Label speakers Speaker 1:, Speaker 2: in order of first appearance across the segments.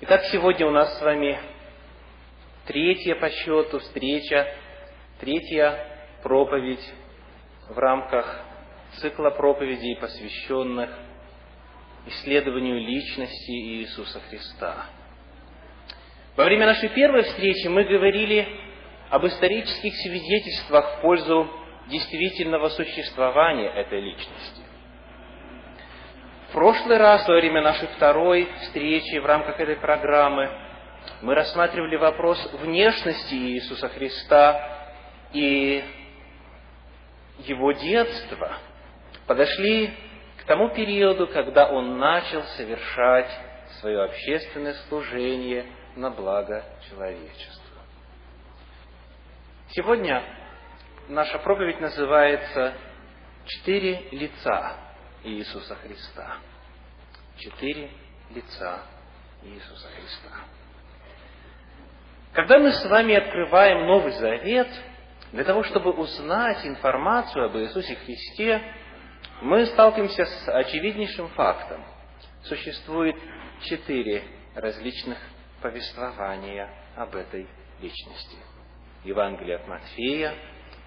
Speaker 1: Итак, сегодня у нас с вами третья по счету встреча, третья проповедь в рамках цикла проповедей, посвященных исследованию личности Иисуса Христа. Во время нашей первой встречи мы говорили об исторических свидетельствах в пользу действительного существования этой личности. Прошлый раз, во время нашей второй встречи в рамках этой программы, мы рассматривали вопрос внешности Иисуса Христа и его детства. Подошли к тому периоду, когда он начал совершать свое общественное служение на благо человечества. Сегодня наша проповедь называется «Четыре лица Иисуса Христа». Четыре лица Иисуса Христа. Когда мы с вами открываем Новый Завет, для того, чтобы узнать информацию об Иисусе Христе, мы сталкиваемся с очевиднейшим фактом. Существует четыре различных повествования об этой личности. Евангелие от Матфея,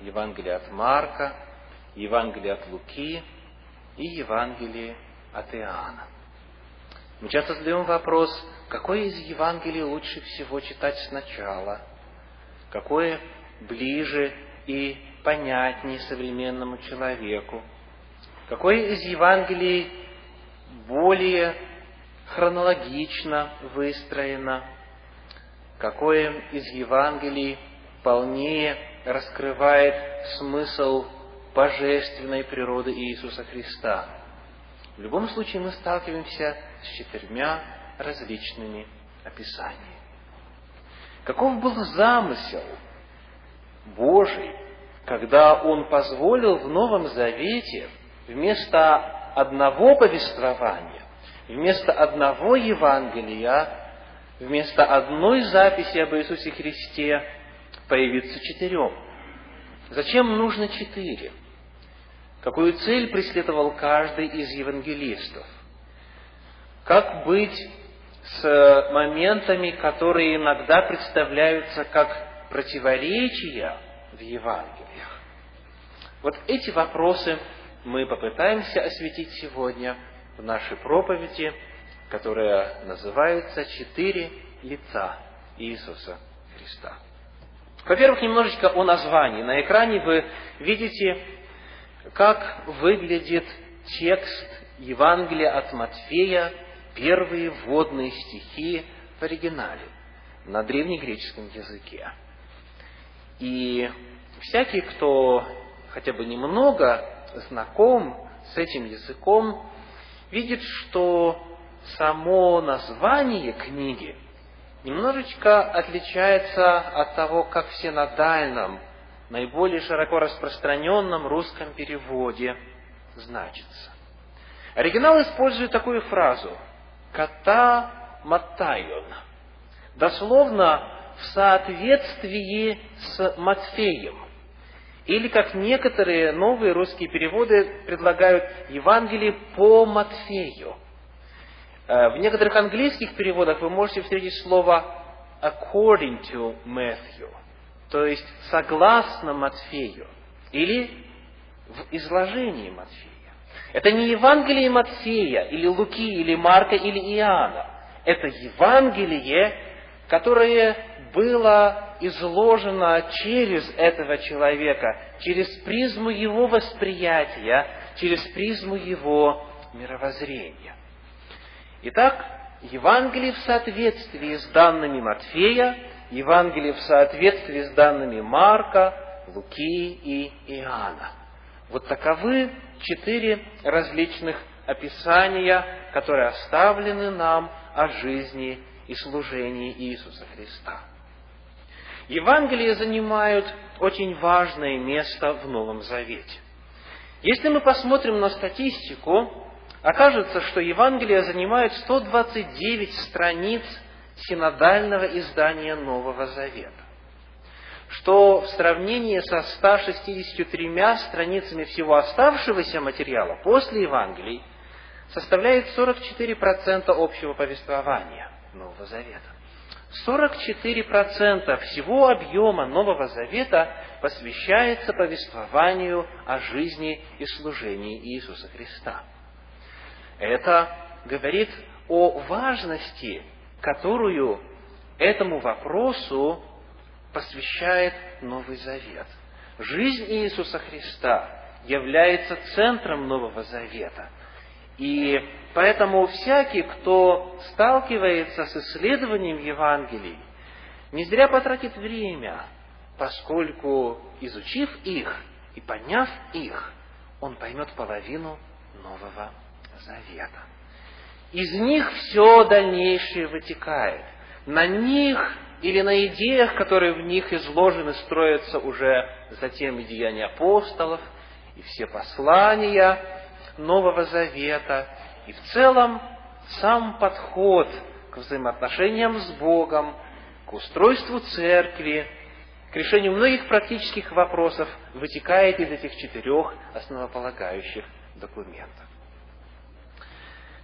Speaker 1: Евангелие от Марка, Евангелие от Луки и Евангелие от Иоанна. Мы часто задаем вопрос, какое из Евангелий лучше всего читать сначала, какое ближе и понятнее современному человеку, какое из Евангелий более хронологично выстроено, какое из Евангелий полнее раскрывает смысл божественной природы Иисуса Христа. В любом случае мы сталкиваемся с четырьмя различными описаниями. Каков был замысел Божий, когда Он позволил в Новом Завете вместо одного повествования, вместо одного Евангелия, вместо одной записи об Иисусе Христе появиться четырем. Зачем нужно четыре? Какую цель преследовал каждый из евангелистов? Как быть с моментами, которые иногда представляются как противоречия в Евангелиях? Вот эти вопросы мы попытаемся осветить сегодня в нашей проповеди, которая называется «Четыре лица Иисуса Христа». Во-первых, немножечко о названии. На экране вы видите, как выглядит текст Евангелия от Матфея, первые вводные стихи в оригинале, на древнегреческом языке. И всякий, кто хотя бы немного знаком с этим языком, видит, что само название книги – немножечко отличается от того, как в синодальном, наиболее широко распространенном русском переводе значится. Оригинал использует такую фразу «ката матайон», дословно в соответствии с Матфеем. Или, как некоторые новые русские переводы предлагают, Евангелие по Матфею – Э, в некоторых английских переводах вы можете встретить слово according to Matthew, то есть согласно Матфею, или в изложении Матфея. Это не Евангелие Матфея, или Луки, или Марка, или Иоанна. Это Евангелие, которое было изложено через этого человека, через призму его восприятия, через призму его мировоззрения. Итак, Евангелие в соответствии с данными Матфея, Евангелие в соответствии с данными Марка, Луки и Иоанна. Вот таковы четыре различных описания, которые оставлены нам о жизни и служении Иисуса Христа. Евангелия занимают очень важное место в Новом Завете. Если мы посмотрим на статистику, окажется, что Евангелие занимает 129 страниц синодального издания Нового Завета, что в сравнении со 163 страницами всего оставшегося материала после Евангелий составляет 44% общего повествования. Нового Завета. 44% всего объема Нового Завета посвящается повествованию о жизни и служении Иисуса Христа. Это говорит о важности, которую этому вопросу посвящает Новый Завет. Жизнь Иисуса Христа является центром Нового Завета. И поэтому всякий, кто сталкивается с исследованием Евангелий, не зря потратит время, поскольку, изучив их и поняв их, он поймет половину Нового Завета. Из них все дальнейшее вытекает. На них или на идеях, которые в них изложены, строятся уже затем и деяния апостолов, и все послания Нового Завета, и в целом сам подход к взаимоотношениям с Богом, к устройству церкви, к решению многих практических вопросов вытекает из этих четырех основополагающих документов.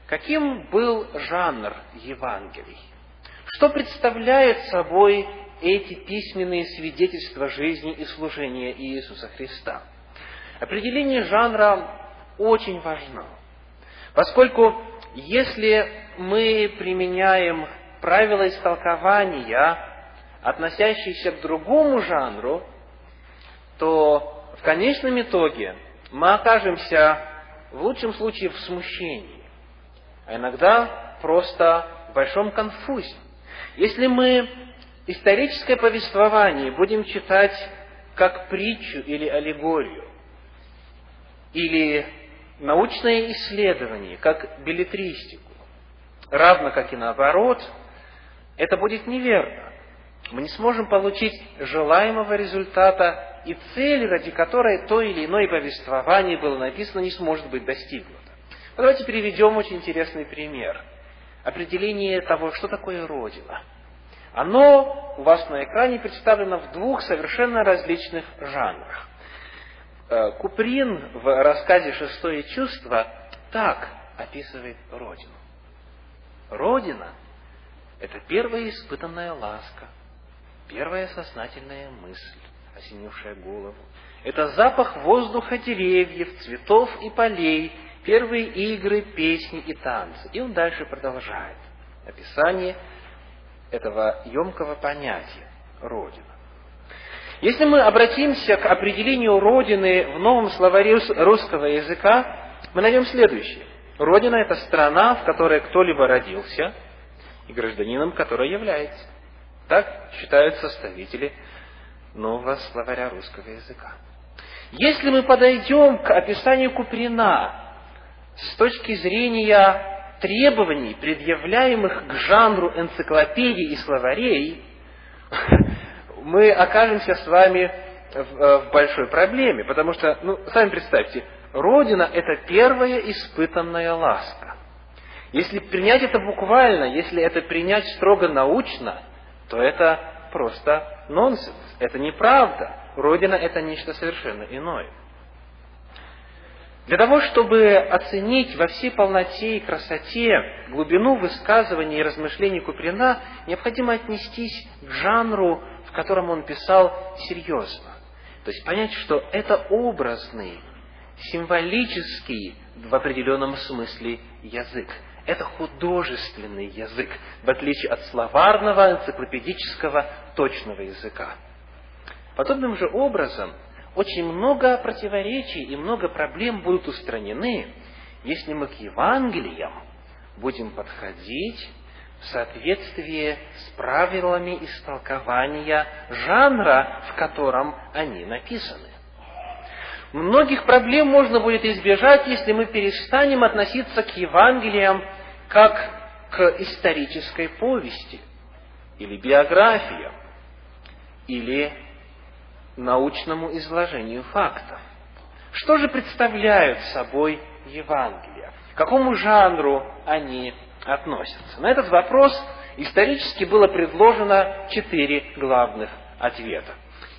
Speaker 1: Каким был жанр Евангелий? Что представляет собой эти письменные свидетельства жизни и служения Иисуса Христа? Определение жанра очень важно, поскольку если мы применяем правила истолкования, относящиеся к другому жанру, то в конечном итоге мы окажемся в лучшем случае в смущении а иногда просто в большом конфузе. Если мы историческое повествование будем читать как притчу или аллегорию, или научное исследование, как билетристику, равно как и наоборот, это будет неверно. Мы не сможем получить желаемого результата, и цель, ради которой то или иное повествование было написано, не сможет быть достигнуто. Давайте переведем очень интересный пример. Определение того, что такое Родина. Оно у вас на экране представлено в двух совершенно различных жанрах. Э, Куприн в рассказе «Шестое чувство» так описывает Родину. Родина – это первая испытанная ласка, первая сознательная мысль, осенившая голову. Это запах воздуха деревьев, цветов и полей, первые игры, песни и танцы. И он дальше продолжает описание этого емкого понятия – Родина. Если мы обратимся к определению Родины в новом словаре русского языка, мы найдем следующее. Родина – это страна, в которой кто-либо родился, и гражданином которой является. Так считают составители нового словаря русского языка. Если мы подойдем к описанию Куприна с точки зрения требований, предъявляемых к жанру энциклопедий и словарей, мы окажемся с вами в, э, в большой проблеме, потому что, ну, сами представьте, Родина – это первая испытанная ласка. Если принять это буквально, если это принять строго научно, то это просто нонсенс, это неправда. Родина – это нечто совершенно иное. Для того, чтобы оценить во всей полноте и красоте глубину высказываний и размышлений Куприна, необходимо отнестись к жанру, в котором он писал серьезно. То есть понять, что это образный, символический в определенном смысле язык. Это художественный язык, в отличие от словарного, энциклопедического, точного языка. Подобным же образом очень много противоречий и много проблем будут устранены, если мы к Евангелиям будем подходить в соответствии с правилами истолкования жанра, в котором они написаны. Многих проблем можно будет избежать, если мы перестанем относиться к Евангелиям как к исторической повести, или биографиям, или научному изложению фактов. Что же представляют собой Евангелия? К какому жанру они относятся? На этот вопрос исторически было предложено четыре главных ответа.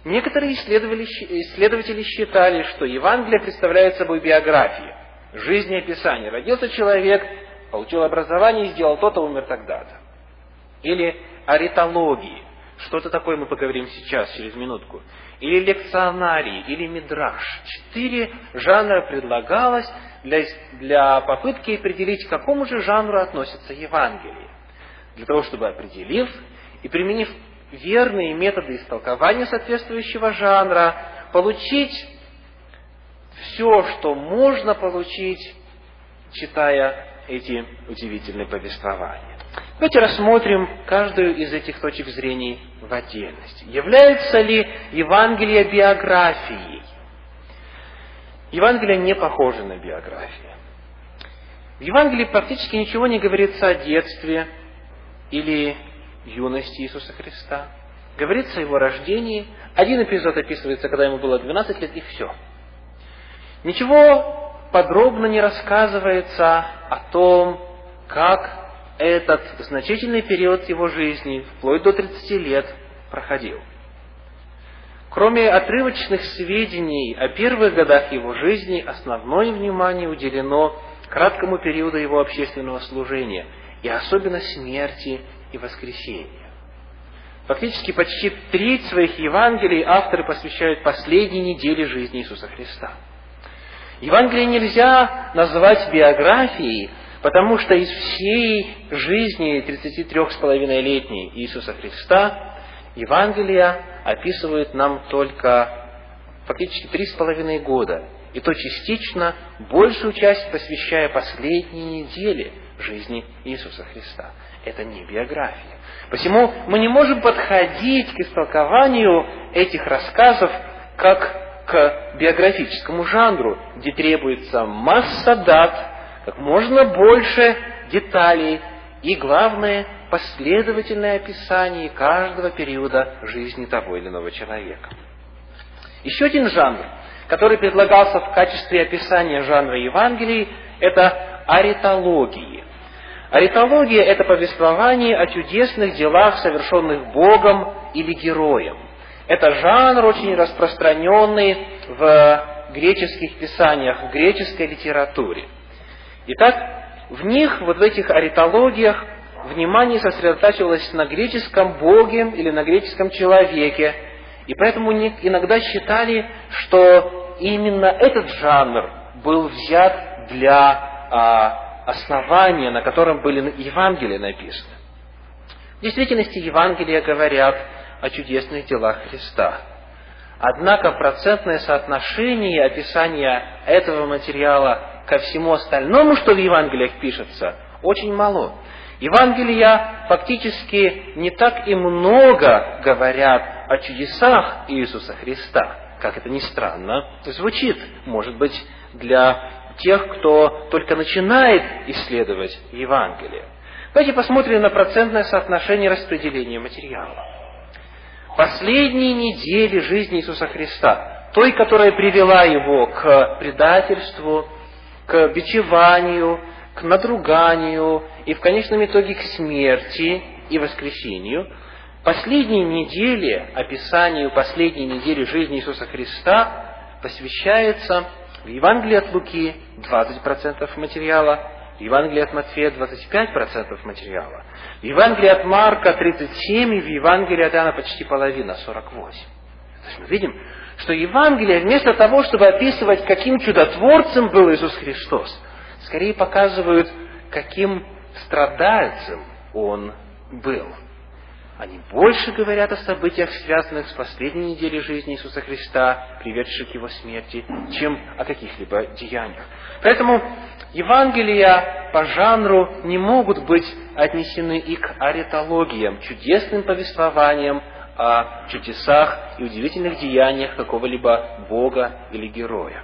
Speaker 1: Некоторые исследователи считали, что Евангелие представляет собой биографию, жизнеописание. Родился человек, получил образование, сделал то-то, умер тогда-то. или аритологии. Что это такое, мы поговорим сейчас, через минутку. Или лекционарии, или мидраж. Четыре жанра предлагалось для, для попытки определить, к какому же жанру относится Евангелие. Для того, чтобы определив и применив верные методы истолкования соответствующего жанра, получить все, что можно получить, читая эти удивительные повествования. Давайте рассмотрим каждую из этих точек зрения в отдельности. Является ли Евангелие биографией? Евангелие не похоже на биографию. В Евангелии практически ничего не говорится о детстве или юности Иисуса Христа. Говорится о его рождении. Один эпизод описывается, когда ему было 12 лет, и все. Ничего подробно не рассказывается о том, как этот значительный период его жизни, вплоть до 30 лет, проходил. Кроме отрывочных сведений о первых годах его жизни, основное внимание уделено краткому периоду его общественного служения, и особенно смерти и воскресения. Фактически почти треть своих Евангелий авторы посвящают последней неделе жизни Иисуса Христа. Евангелие нельзя назвать биографией, Потому что из всей жизни 33,5-летней Иисуса Христа Евангелия описывают нам только фактически три с половиной года, и то частично большую часть посвящая последней неделе жизни Иисуса Христа. Это не биография. Посему мы не можем подходить к истолкованию этих рассказов как к биографическому жанру, где требуется масса дат, как можно больше деталей и, главное, последовательное описание каждого периода жизни того или иного человека. Еще один жанр, который предлагался в качестве описания жанра Евангелий, это аритологии. Аритология – это повествование о чудесных делах, совершенных Богом или героем. Это жанр очень распространенный в греческих писаниях, в греческой литературе. Итак, в них, вот в этих аритологиях, внимание сосредотачивалось на греческом боге или на греческом человеке, и поэтому иногда считали, что именно этот жанр был взят для а, основания, на котором были Евангелия написаны. В действительности Евангелия говорят о чудесных делах Христа. Однако процентное соотношение описания этого материала ко всему остальному, что в Евангелиях пишется, очень мало. Евангелия фактически не так и много говорят о чудесах Иисуса Христа, как это ни странно звучит, может быть, для тех, кто только начинает исследовать Евангелие. Давайте посмотрим на процентное соотношение распределения материала. Последние недели жизни Иисуса Христа, той, которая привела его к предательству, к бичеванию, к надруганию и в конечном итоге к смерти и воскресению, последние недели, описанию последней недели жизни Иисуса Христа посвящается в Евангелии от Луки 20% материала, в Евангелии от Матфея 25% материала, в Евангелии от Марка 37 и в Евангелии от Иоанна почти половина, 48. То есть мы видим, что Евангелие, вместо того, чтобы описывать, каким чудотворцем был Иисус Христос, скорее показывают, каким страдальцем Он был. Они больше говорят о событиях, связанных с последней неделей жизни Иисуса Христа, приведших к Его смерти, чем о каких-либо деяниях. Поэтому Евангелия по жанру не могут быть отнесены и к аретологиям, чудесным повествованиям о чудесах и удивительных деяниях какого-либо Бога или героя.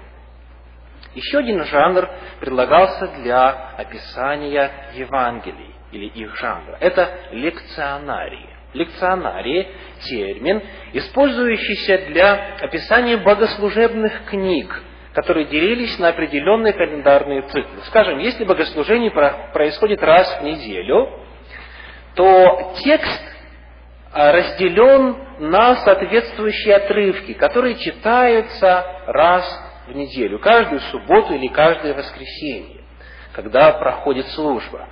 Speaker 1: Еще один жанр предлагался для описания Евангелий или их жанра. Это лекционарии. Лекционарии – термин, использующийся для описания богослужебных книг, которые делились на определенные календарные циклы. Скажем, если богослужение происходит раз в неделю, то текст разделен на соответствующие отрывки, которые читаются раз в неделю, каждую субботу или каждое воскресенье, когда проходит служба.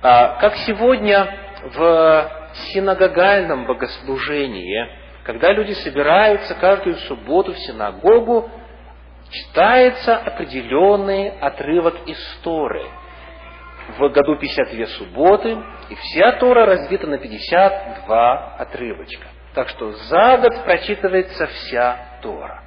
Speaker 1: А, как сегодня в синагогальном богослужении, когда люди собираются каждую субботу в синагогу, читается определенный отрывок из Торы. В году 52 субботы, и вся Тора разбита на 52 отрывочка. Так что за год прочитывается вся Тора.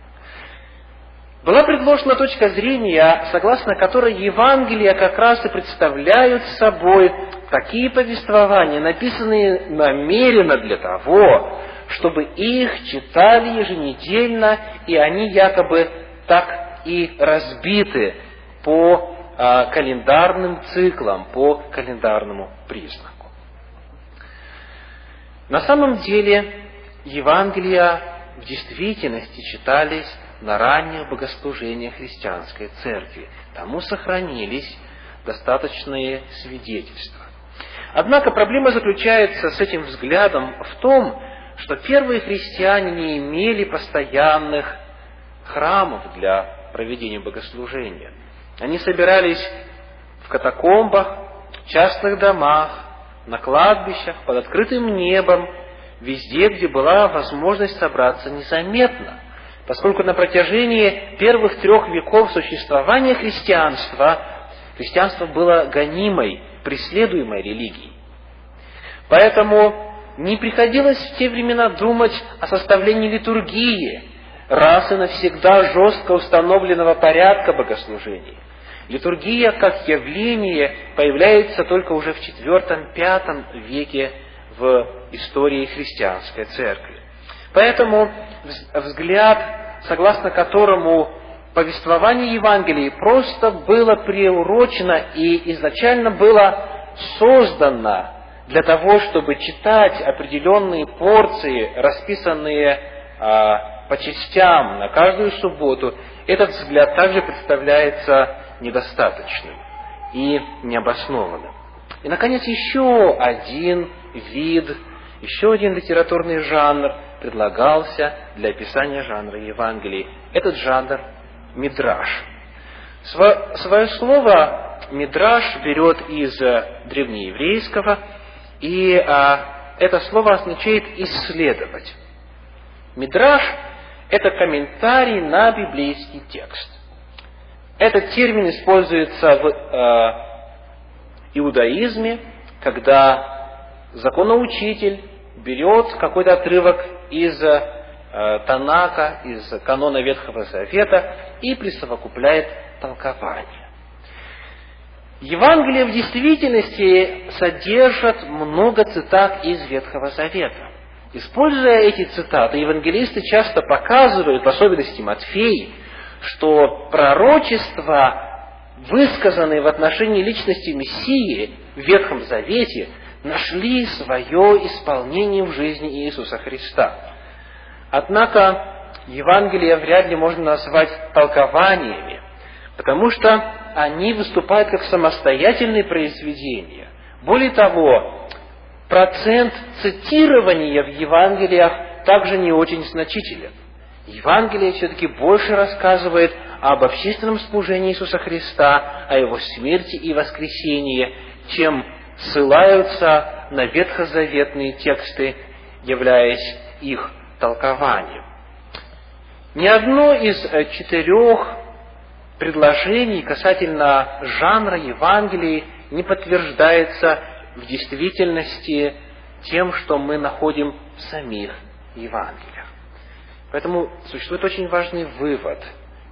Speaker 1: Была предложена точка зрения, согласно которой Евангелия как раз и представляют собой такие повествования, написанные намеренно для того, чтобы их читали еженедельно, и они якобы так и разбиты по календарным циклам, по календарному признаку. На самом деле Евангелия в действительности читались на ранних богослужениях христианской церкви. Тому сохранились достаточные свидетельства. Однако проблема заключается с этим взглядом в том, что первые христиане не имели постоянных храмов для проведения богослужения. Они собирались в катакомбах, в частных домах, на кладбищах, под открытым небом, везде, где была возможность собраться незаметно. Поскольку на протяжении первых трех веков существования христианства, христианство было гонимой, преследуемой религией. Поэтому не приходилось в те времена думать о составлении литургии, раз и навсегда жестко установленного порядка богослужений. Литургия как явление появляется только уже в IV-V веке в истории христианской церкви. Поэтому взгляд, согласно которому повествование Евангелии просто было приурочено и изначально было создано для того, чтобы читать определенные порции, расписанные а, по частям на каждую субботу, этот взгляд также представляется недостаточным и необоснованным. И, наконец, еще один вид, еще один литературный жанр предлагался для описания жанра Евангелий. Этот жанр – мидраж. Свое слово мидраж берет из древнееврейского, и а, это слово означает исследовать. Мидраж это комментарий на библейский текст. Этот термин используется в э, иудаизме, когда законоучитель берет какой-то отрывок из э, Танака, из канона Ветхого Завета и присовокупляет толкование. Евангелие в действительности содержит много цитат из Ветхого Завета. Используя эти цитаты, евангелисты часто показывают, в особенности Матфей, что пророчества, высказанные в отношении личности Мессии в Ветхом Завете, нашли свое исполнение в жизни Иисуса Христа. Однако Евангелие вряд ли можно назвать толкованиями, потому что они выступают как самостоятельные произведения. Более того, процент цитирования в Евангелиях также не очень значителен. Евангелие все-таки больше рассказывает об общественном служении Иисуса Христа, о Его смерти и воскресении, чем ссылаются на ветхозаветные тексты, являясь их толкованием. Ни одно из четырех предложений касательно жанра Евангелий не подтверждается в действительности тем, что мы находим в самих Евангелиях. Поэтому существует очень важный вывод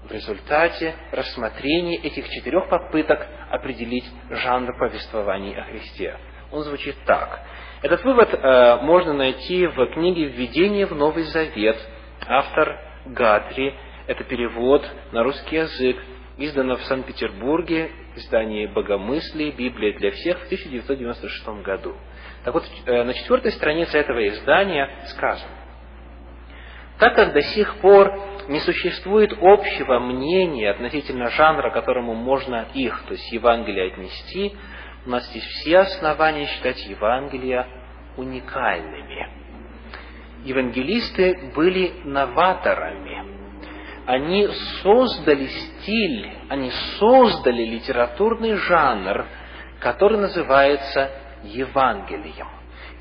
Speaker 1: в результате рассмотрения этих четырех попыток определить жанр повествований о Христе. Он звучит так. Этот вывод э, можно найти в книге «Введение в Новый Завет». Автор Гатри. Это перевод на русский язык издано в Санкт-Петербурге, издание «Богомыслие. Библия для всех» в 1996 году. Так вот, э, на четвертой странице этого издания сказано, так как до сих пор не существует общего мнения относительно жанра, которому можно их, то есть Евангелие, отнести, у нас здесь все основания считать Евангелия уникальными. Евангелисты были новаторами они создали стиль, они создали литературный жанр, который называется Евангелием.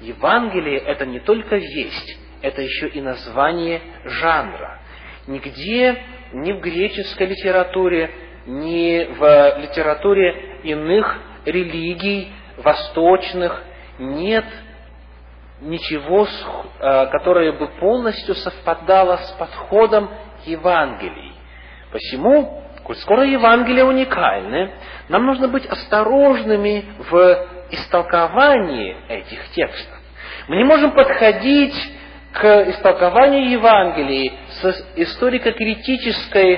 Speaker 1: Евангелие – это не только весть, это еще и название жанра. Нигде, ни в греческой литературе, ни в литературе иных религий, восточных, нет ничего, э, которое бы полностью совпадало с подходом Евангелий. Посему, коль скоро Евангелие уникальны, нам нужно быть осторожными в истолковании этих текстов. Мы не можем подходить к истолкованию Евангелий с историко-критической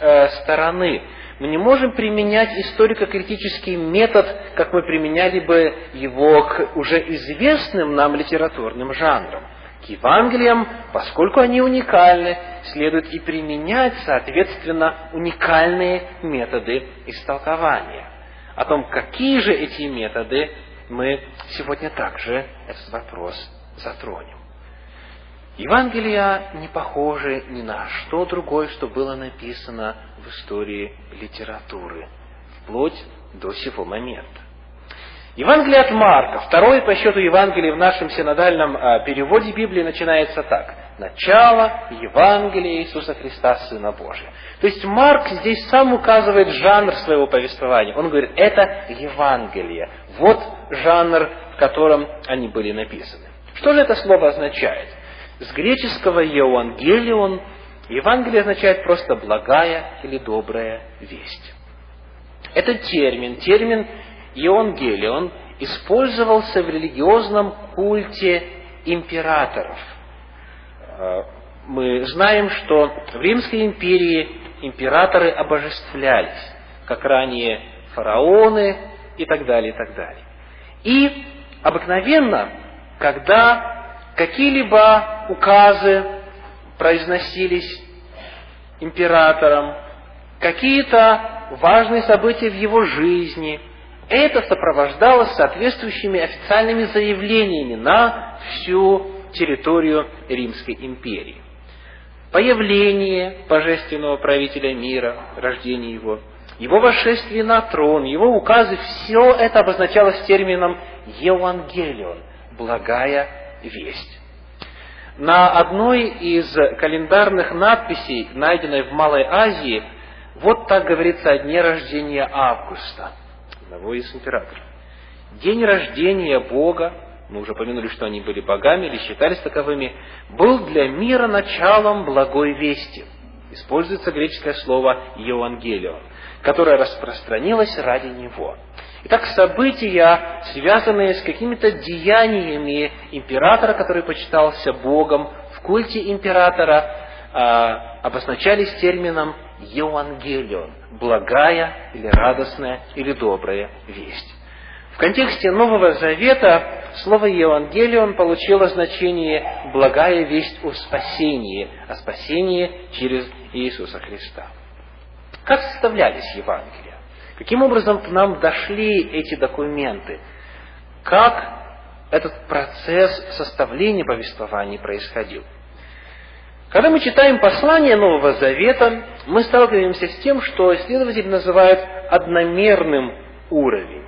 Speaker 1: э, стороны. Мы не можем применять историко-критический метод, как мы применяли бы его к уже известным нам литературным жанрам. К Евангелиям, поскольку они уникальны, следует и применять, соответственно, уникальные методы истолкования. О том, какие же эти методы, мы сегодня также этот вопрос затронем. Евангелия не похожи ни на что другое, что было написано в истории литературы, вплоть до сего момента. Евангелие от Марка, второе по счету Евангелие в нашем синодальном а, переводе Библии начинается так. Начало Евангелия Иисуса Христа, Сына Божия. То есть Марк здесь сам указывает жанр своего повествования. Он говорит, это Евангелие. Вот жанр, в котором они были написаны. Что же это слово означает? С греческого «евангелион» Евангелие означает просто «благая» или «добрая весть». Этот термин, термин «евангелион» использовался в религиозном культе императоров. Э, мы знаем, что в Римской империи императоры обожествлялись, как ранее фараоны и так далее, и так далее. И обыкновенно, когда какие-либо указы произносились императором, какие-то важные события в его жизни. Это сопровождалось соответствующими официальными заявлениями на всю территорию Римской империи. Появление божественного правителя мира, рождение его, его восшествие на трон, его указы, все это обозначалось термином «евангелион», благая весть. На одной из календарных надписей, найденной в Малой Азии, вот так говорится о дне рождения Августа, одного из императоров. День рождения Бога, мы уже упомянули, что они были богами или считались таковыми, был для мира началом благой вести. Используется греческое слово «евангелион», которое распространилось ради него. Итак, события, связанные с какими-то деяниями императора, который почитался Богом, в культе императора, а, обозначались термином «евангелион» – благая или радостная или добрая весть. В контексте Нового Завета слово «евангелион» получило значение «благая весть о спасении», о спасении через Иисуса Христа. Как составлялись Евангелия? Каким образом к нам дошли эти документы? Как этот процесс составления повествований происходил? Когда мы читаем послание Нового Завета, мы сталкиваемся с тем, что исследователи называют одномерным уровень.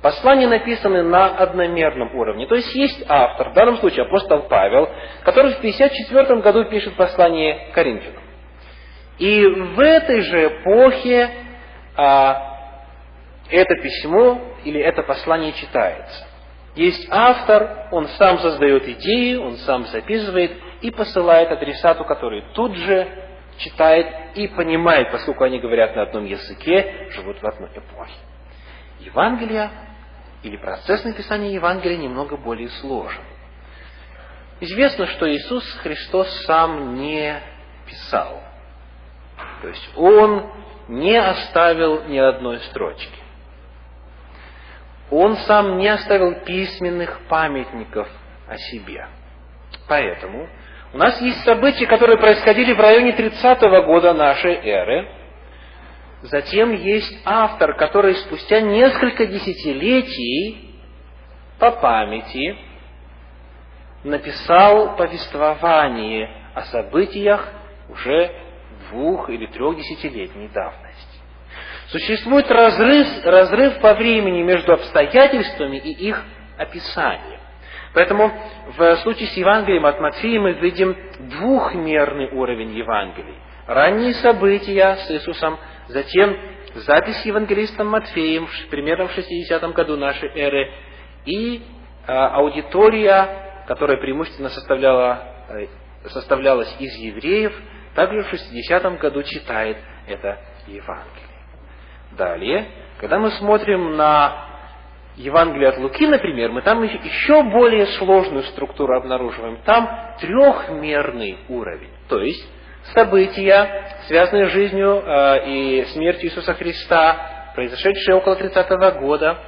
Speaker 1: Послания написаны на одномерном уровне. То есть есть автор, в данном случае апостол Павел, который в 54 году пишет послание Коринфянам. И в этой же эпохе а, это письмо или это послание читается. Есть автор, он сам создает идеи, он сам записывает и посылает адресату, который тут же читает и понимает, поскольку они говорят на одном языке, живут в одной эпохе. Евангелие или процесс написания Евангелия немного более сложен. Известно, что Иисус Христос сам не писал. То есть Он не оставил ни одной строчки он сам не оставил письменных памятников о себе. Поэтому у нас есть события, которые происходили в районе 30-го года нашей эры. Затем есть автор, который спустя несколько десятилетий по памяти написал повествование о событиях уже двух или трех десятилетней давности. Существует разрыв, разрыв по времени между обстоятельствами и их описанием. Поэтому в случае с Евангелием от Матфея мы видим двухмерный уровень Евангелий. Ранние события с Иисусом, затем запись евангелистом Матфеем примерно в 60 году нашей эры и а, аудитория, которая преимущественно составляла, э, составлялась из евреев, также в 60 году читает это Евангелие. Далее, когда мы смотрим на Евангелие от Луки, например, мы там еще более сложную структуру обнаруживаем. Там трехмерный уровень. То есть, события, связанные с жизнью э, и смертью Иисуса Христа, произошедшие около 30 -го года,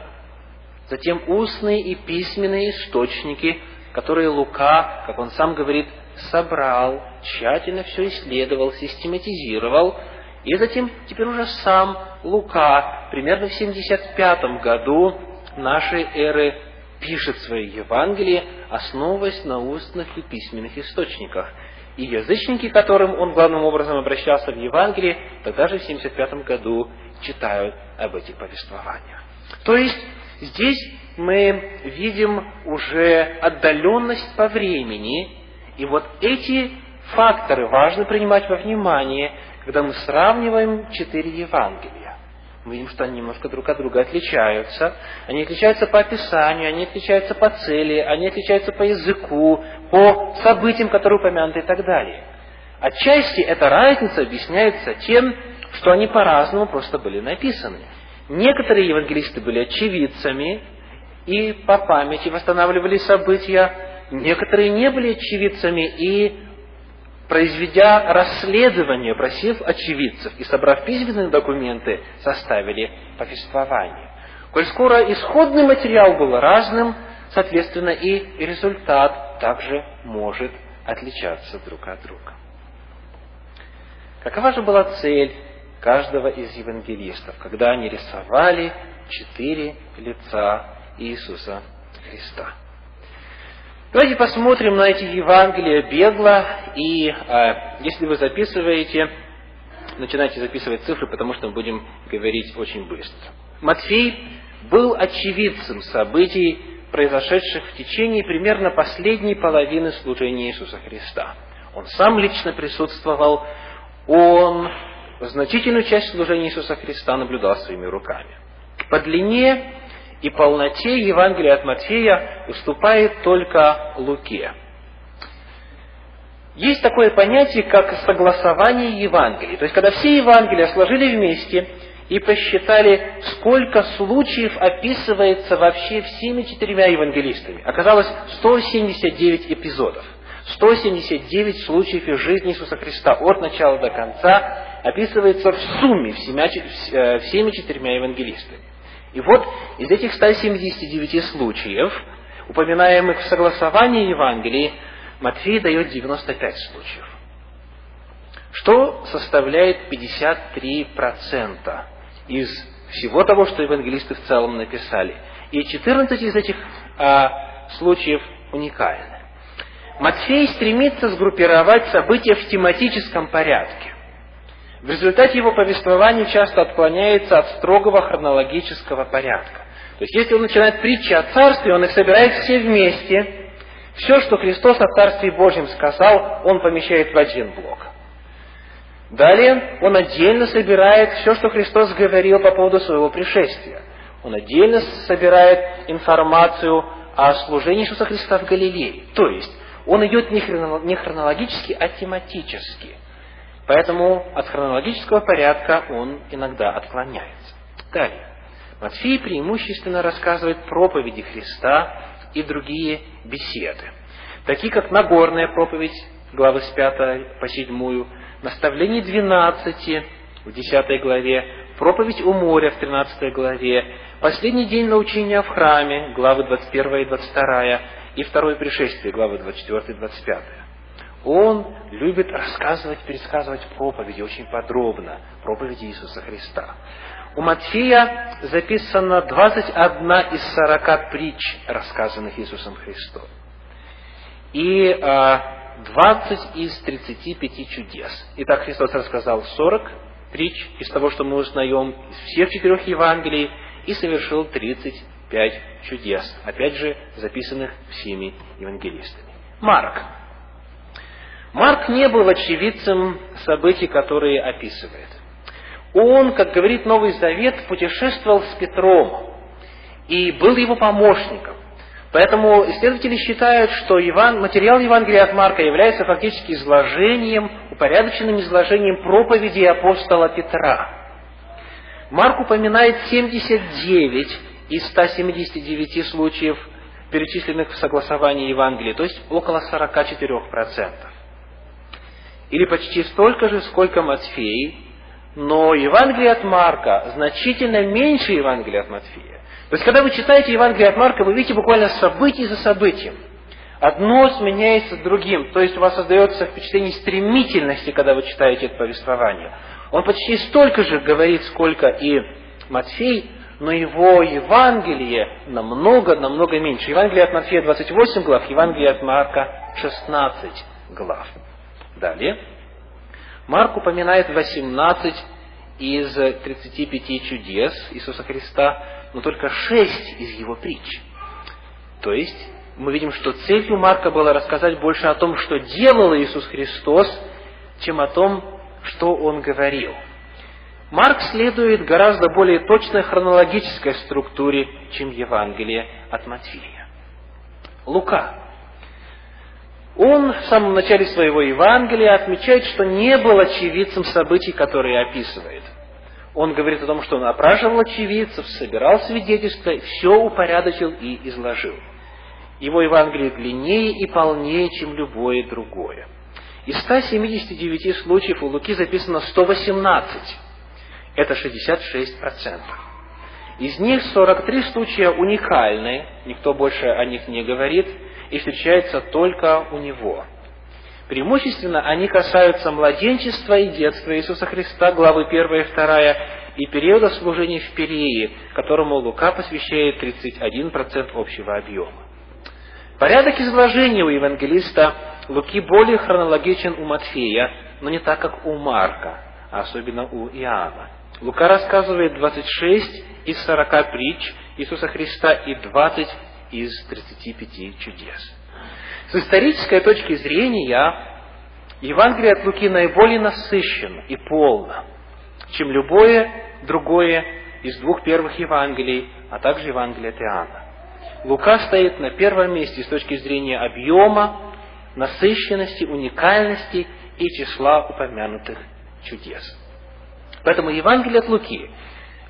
Speaker 1: затем устные и письменные источники, которые Лука, как он сам говорит, собрал, тщательно все исследовал, систематизировал, и затем теперь уже сам Лука, примерно в 75 году нашей эры, пишет свои Евангелия, основываясь на устных и письменных источниках. И язычники, к которым он главным образом обращался в Евангелии, тогда же в 75 году читают об этих повествованиях. То есть, здесь мы видим уже отдаленность по времени, и вот эти факторы важно принимать во внимание, когда мы сравниваем четыре Евангелия. Мы видим, что они немножко друг от друга отличаются. Они отличаются по описанию, они отличаются по цели, они отличаются по языку, по событиям, которые упомянуты и так далее. Отчасти эта разница объясняется тем, что они по-разному просто были написаны. Некоторые евангелисты были очевидцами и по памяти восстанавливали события, некоторые не были очевидцами и произведя расследование, просив очевидцев и собрав письменные документы, составили повествование. Коль скоро исходный материал был разным, соответственно, и результат также может отличаться друг от друга. Какова же была цель каждого из евангелистов, когда они рисовали четыре лица Иисуса Христа? Давайте посмотрим на эти Евангелия бегло, и э, если вы записываете, начинайте записывать цифры, потому что мы будем говорить очень быстро. Матфей был очевидцем событий, произошедших в течение примерно последней половины служения Иисуса Христа. Он сам лично присутствовал, он значительную часть служения Иисуса Христа наблюдал своими руками. По длине и полноте Евангелия от Матфея уступает только Луке. Есть такое понятие, как согласование Евангелий. То есть, когда все Евангелия сложили вместе и посчитали, сколько случаев описывается вообще всеми четырьмя евангелистами. Оказалось 179 эпизодов. 179 случаев из жизни Иисуса Христа от начала до конца описывается в сумме э, всеми четырьмя евангелистами. И вот из этих 179 случаев, упоминаемых в согласовании Евангелии, Матфей дает 95 случаев, что составляет 53% из всего того, что евангелисты в целом написали. И 14 из этих а, случаев уникальны. Матфей стремится сгруппировать события в тематическом порядке. В результате его повествование часто отклоняется от строгого хронологического порядка. То есть, если он начинает притчи о Царстве, он их собирает все вместе. Все, что Христос о Царстве Божьем сказал, он помещает в один блок. Далее он отдельно собирает все, что Христос говорил по поводу своего пришествия. Он отдельно собирает информацию о служении Иисуса Христа в Галилее. То есть, он идет не хронологически, а тематически – Поэтому от хронологического порядка он иногда отклоняется. Далее. Матфей преимущественно рассказывает проповеди Христа и другие беседы, такие как Нагорная проповедь, главы с 5 по 7, наставление 12 в 10 главе, проповедь у моря в 13 главе, последний день научения в храме, главы 21 и 22, и второе пришествие, главы 24 и 25. Он любит рассказывать, пересказывать проповеди очень подробно, проповеди Иисуса Христа. У Матфея записано 21 из 40 притч, рассказанных Иисусом Христом. И 20 а, из 35 чудес. Итак, Христос рассказал 40 притч из того, что мы узнаем из всех четырех Евангелий, и совершил 35 пять чудес, опять же, записанных всеми евангелистами. Марк. Марк не был очевидцем событий, которые описывает. Он, как говорит Новый Завет, путешествовал с Петром и был его помощником. Поэтому исследователи считают, что материал Евангелия от Марка является фактически изложением, упорядоченным изложением проповеди апостола Петра. Марк упоминает 79 из 179 случаев, перечисленных в согласовании Евангелия, то есть около 44%. Или почти столько же, сколько Матфей, но Евангелие от Марка значительно меньше Евангелия от Матфея. То есть, когда вы читаете Евангелие от Марка, вы видите буквально событие за событием. Одно сменяется другим. То есть, у вас создается впечатление стремительности, когда вы читаете это повествование. Он почти столько же говорит, сколько и Матфей, но его Евангелие намного-намного меньше. Евангелие от Матфея 28 глав, Евангелие от Марка 16 глав. Далее. Марк упоминает 18 из 35 чудес Иисуса Христа, но только шесть из его притч. То есть, мы видим, что целью Марка было рассказать больше о том, что делал Иисус Христос, чем о том, что Он говорил. Марк следует гораздо более точной хронологической структуре, чем Евангелие от Матфея. Лука. Он в самом начале своего Евангелия отмечает, что не был очевидцем событий, которые описывает. Он говорит о том, что он опрашивал очевидцев, собирал свидетельства, все упорядочил и изложил. Его Евангелие длиннее и полнее, чем любое другое. Из 179 случаев у Луки записано 118. Это 66%. Из них 43 случая уникальные, никто больше о них не говорит, и встречается только у него. Преимущественно они касаются младенчества и детства Иисуса Христа, главы 1 и 2, и периода служения в Перее, которому Лука посвящает 31% общего объема. Порядок изложения у евангелиста Луки более хронологичен у Матфея, но не так, как у Марка, а особенно у Иоанна. Лука рассказывает 26 из 40 притч Иисуса Христа и 20 из 35 чудес. С исторической точки зрения, Евангелие от Луки наиболее насыщенно и полно, чем любое другое из двух первых Евангелий, а также Евангелие от Иоанна. Лука стоит на первом месте с точки зрения объема, насыщенности, уникальности и числа упомянутых чудес. Поэтому Евангелие от Луки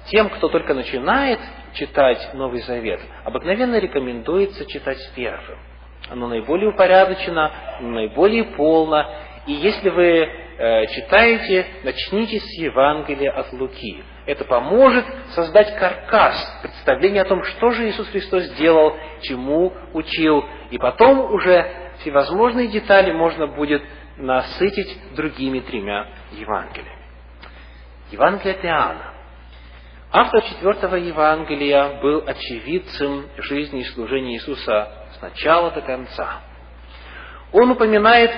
Speaker 1: тем, кто только начинает читать Новый Завет, обыкновенно рекомендуется читать первым оно наиболее упорядочено, наиболее полно. И если вы э, читаете, начните с Евангелия от Луки. Это поможет создать каркас, представление о том, что же Иисус Христос сделал, чему учил. И потом уже всевозможные детали можно будет насытить другими тремя Евангелиями. Евангелие от Иоанна. Автор четвертого Евангелия был очевидцем жизни и служения Иисуса с начала до конца. Он упоминает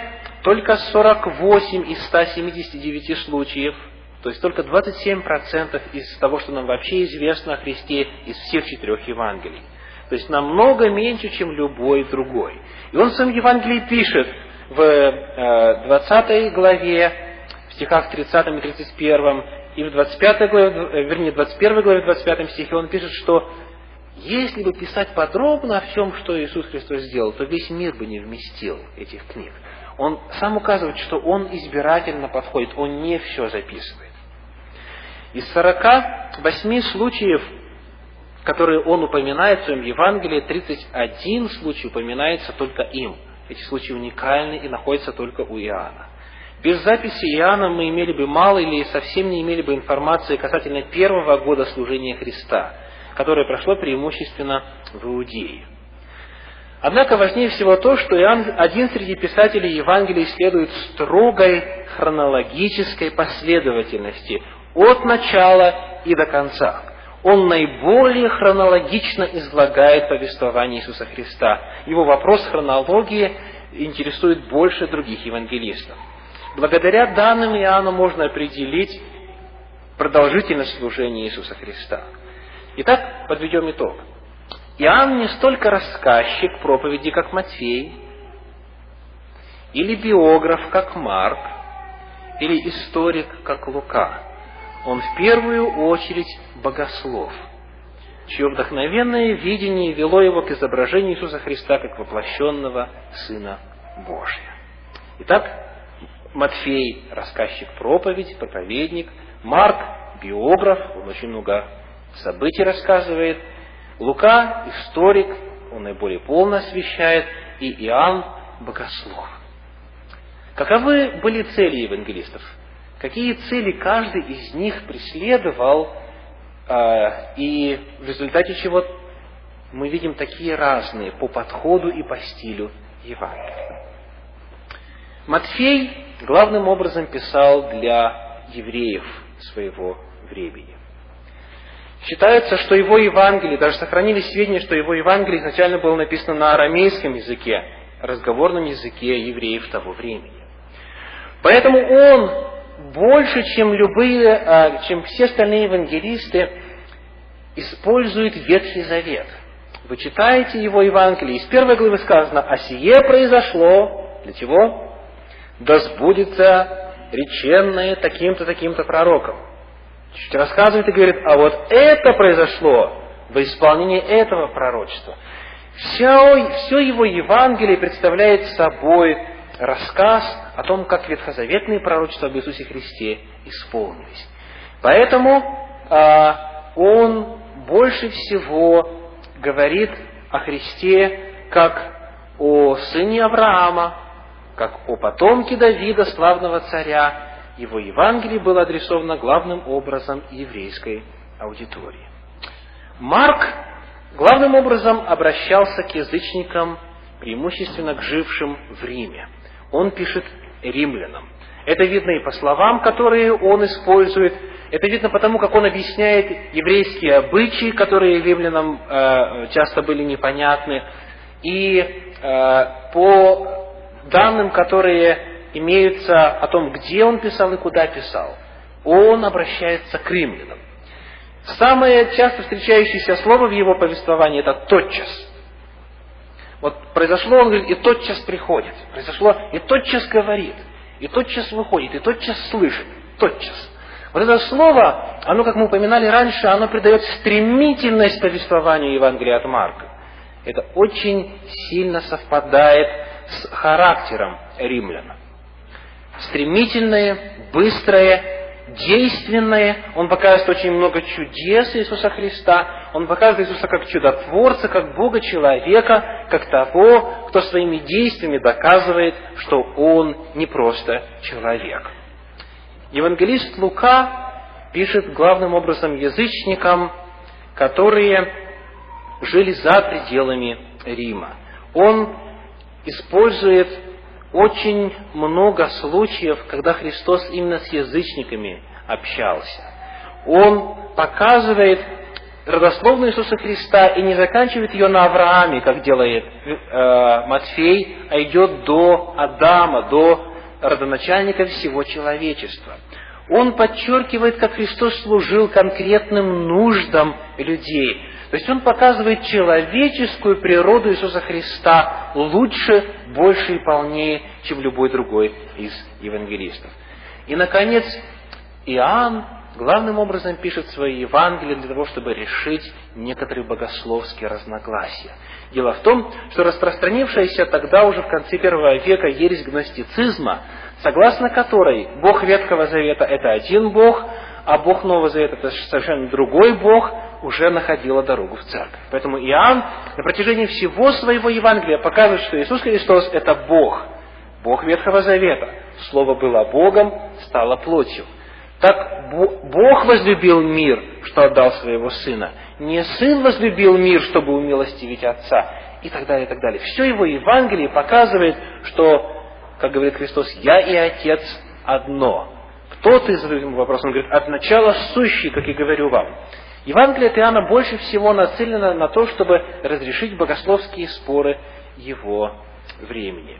Speaker 1: только 48 из 179 случаев, то есть только 27% из того, что нам вообще известно о Христе из всех четырех Евангелий. То есть намного меньше, чем любой другой. И он в своем Евангелии пишет в 20 э, главе, в стихах 30 и 31, и в 25 главе, э, вернее, 21 главе, 25 стихе он пишет, что если бы писать подробно о всем, что Иисус Христос сделал, то весь мир бы не вместил этих книг. Он сам указывает, что он избирательно подходит, он не все записывает. Из 48 случаев, которые он упоминает в своем Евангелии, 31 случай упоминается только им. Эти случаи уникальны и находятся только у Иоанна. Без записи Иоанна мы имели бы мало или совсем не имели бы информации касательно первого года служения Христа – которое прошло преимущественно в Иудее. Однако важнее всего то, что Иоанн один среди писателей Евангелия следует строгой хронологической последовательности от начала и до конца. Он наиболее хронологично излагает повествование Иисуса Христа. Его вопрос хронологии интересует больше других евангелистов. Благодаря данным Иоанна можно определить продолжительность служения Иисуса Христа – Итак, подведем итог. Иоанн не столько рассказчик проповеди, как Матфей, или биограф, как Марк, или историк, как Лука. Он в первую очередь богослов, чье вдохновенное видение вело его к изображению Иисуса Христа как воплощенного Сына Божия. Итак, Матфей – рассказчик проповеди, проповедник, Марк – биограф, он очень много событий рассказывает, Лука – историк, он наиболее полно освещает, и Иоанн – богослов. Каковы были цели евангелистов? Какие цели каждый из них преследовал, а, и в результате чего мы видим такие разные по подходу и по стилю Евангелия. Матфей главным образом писал для евреев своего времени. Считается, что его Евангелие, даже сохранились сведения, что его Евангелие изначально было написано на арамейском языке, разговорном языке евреев того времени. Поэтому он больше, чем любые, а, чем все остальные евангелисты, использует Ветхий Завет. Вы читаете его Евангелие, из первой главы сказано, «А сие произошло...» Для чего? «Да сбудется реченное таким-то, таким-то пророком». Чуть рассказывает и говорит, а вот это произошло во исполнении этого пророчества. Все, все его Евангелие представляет собой рассказ о том, как ветхозаветные пророчества об Иисусе Христе исполнились. Поэтому а, он больше всего говорит о Христе как о сыне Авраама, как о потомке Давида, славного царя. Его Евангелие было адресовано главным образом еврейской аудитории. Марк главным образом обращался к язычникам, преимущественно к жившим в Риме он пишет римлянам. Это видно и по словам, которые он использует, это видно потому, как он объясняет еврейские обычаи, которые римлянам э, часто были непонятны, и э, по данным, которые имеются о том, где он писал и куда писал, он обращается к римлянам. Самое часто встречающееся слово в его повествовании – это «тотчас». Вот произошло, он говорит, и тотчас приходит. Произошло, и тотчас говорит. И тотчас выходит, и тотчас слышит. Тотчас. Вот это слово, оно, как мы упоминали раньше, оно придает стремительность повествованию Евангелия от Марка. Это очень сильно совпадает с характером римлян. Стремительное, быстрое, действенное, он показывает очень много чудес Иисуса Христа, он показывает Иисуса как чудотворца, как Бога человека, как того, кто своими действиями доказывает, что он не просто человек. Евангелист Лука пишет главным образом язычникам, которые жили за пределами Рима. Он использует очень много случаев, когда Христос именно с язычниками общался. Он показывает родословную Иисуса Христа и не заканчивает ее на Аврааме, как делает э, Матфей, а идет до Адама, до родоначальника всего человечества. Он подчеркивает, как Христос служил конкретным нуждам людей, то есть он показывает человеческую природу Иисуса Христа лучше, больше и полнее, чем любой другой из евангелистов. И, наконец, Иоанн главным образом пишет свои Евангелия для того, чтобы решить некоторые богословские разногласия. Дело в том, что распространившаяся тогда уже в конце первого века ересь гностицизма, согласно которой Бог Ветхого Завета – это один Бог, а Бог Нового Завета – это совершенно другой Бог – уже находила дорогу в церковь. Поэтому Иоанн на протяжении всего своего Евангелия показывает, что Иисус Христос – это Бог, Бог Ветхого Завета. Слово было Богом, стало плотью. Так Бог возлюбил мир, что отдал своего Сына. Не Сын возлюбил мир, чтобы умилостивить Отца. И так далее, и так далее. Все его Евангелие показывает, что, как говорит Христос, «Я и Отец одно». Кто ты, задает ему вопрос, он говорит, от начала сущий, как и говорю вам. Евангелие от Иоанна больше всего нацелено на то, чтобы разрешить богословские споры его времени.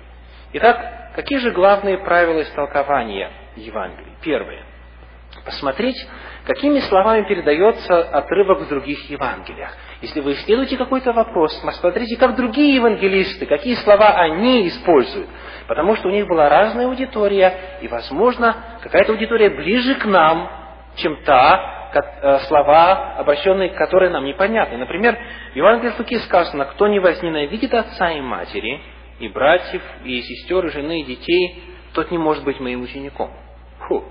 Speaker 1: Итак, какие же главные правила истолкования Евангелия? Первое. посмотреть, какими словами передается отрывок в других Евангелиях. Если вы исследуете какой-то вопрос, посмотрите, как другие евангелисты, какие слова они используют. Потому что у них была разная аудитория, и, возможно, какая-то аудитория ближе к нам, чем та, э, слова, обращенные к которой нам непонятны. Например, в Евангелии от Луки сказано, кто не возненавидит отца и матери, и братьев, и сестер, и жены, и детей, тот не может быть моим учеником. Фу.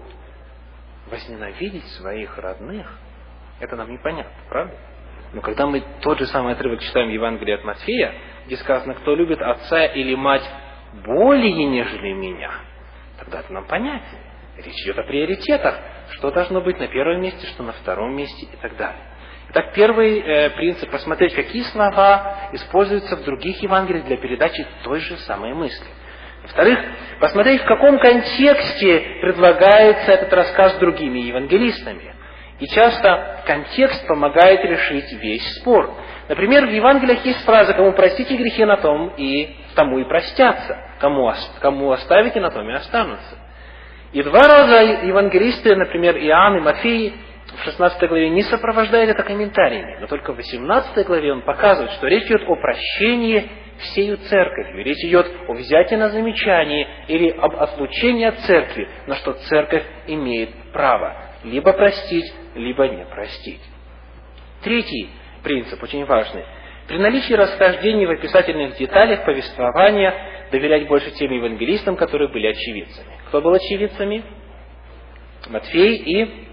Speaker 1: Возненавидеть своих родных, это нам непонятно, правда? Но когда мы тот же самый отрывок читаем в Евангелии от Матфея, где сказано, кто любит отца или мать более, нежели меня, тогда это нам понятно. Речь идет о приоритетах, что должно быть на первом месте, что на втором месте и так далее. Итак, первый э, принцип – посмотреть, какие слова используются в других Евангелиях для передачи той же самой мысли. Во-вторых, посмотреть, в каком контексте предлагается этот рассказ другими евангелистами. И часто контекст помогает решить весь спор. Например, в Евангелиях есть фраза «Кому простите грехи, на том и тому и простятся. Кому, кому оставите, на том и останутся». И два раза евангелисты, например, Иоанн и Матфей, в 16 главе не сопровождает это комментариями, но только в 18 главе он показывает, что речь идет о прощении всею церковью. Речь идет о взятии на замечание или об отлучении от церкви, на что церковь имеет право либо простить, либо не простить. Третий принцип, очень важный. При наличии расхождений в описательных деталях повествования доверять больше тем евангелистам, которые были очевидцами. Кто был очевидцами? Матфей и,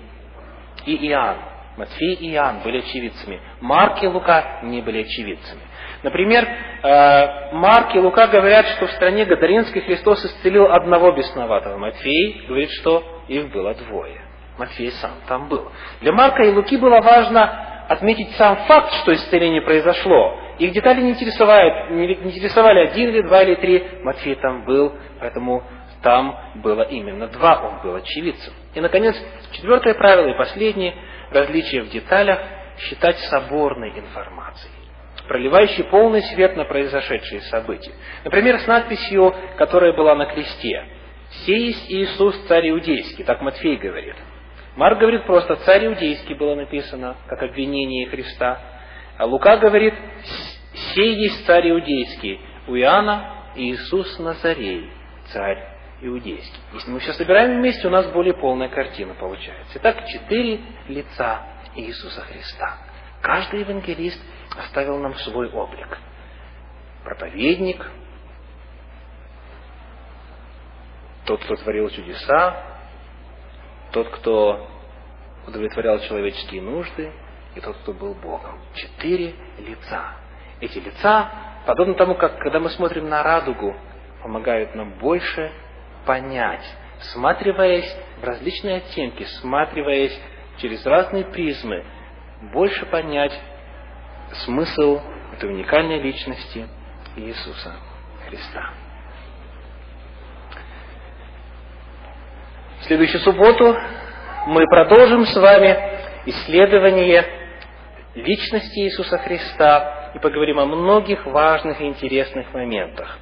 Speaker 1: и Иоанн. Матфей и Иоанн были очевидцами. Марк и Лука не были очевидцами. Например, э, Марк и Лука говорят, что в стране Гадаринской Христос исцелил одного бесноватого. Матфей говорит, что их было двое. Матфей сам там был. Для Марка и Луки было важно отметить сам факт, что исцеление произошло. Их детали не интересовали, не интересовали один или два или три. Матфей там был, поэтому там было именно два, он был очевидцем. И, наконец, четвертое правило и последнее, различие в деталях, считать соборной информацией проливающий полный свет на произошедшие события. Например, с надписью, которая была на кресте. «Сей есть Иисус, царь иудейский», так Матфей говорит. Марк говорит просто «царь иудейский» было написано, как обвинение Христа. А Лука говорит «сей есть царь иудейский». У Иоанна Иисус Назарей, царь иудейский. Если мы все собираем вместе, у нас более полная картина получается. Итак, четыре лица Иисуса Христа. Каждый евангелист оставил нам свой облик. Проповедник, тот, кто творил чудеса, тот, кто удовлетворял человеческие нужды, и тот, кто был Богом. Четыре лица. Эти лица, подобно тому, как когда мы смотрим на радугу, помогают нам больше понять, всматриваясь в различные оттенки, всматриваясь через разные призмы, больше понять смысл этой уникальной личности Иисуса Христа. В следующую субботу мы продолжим с вами исследование личности Иисуса Христа и поговорим о многих важных и интересных моментах.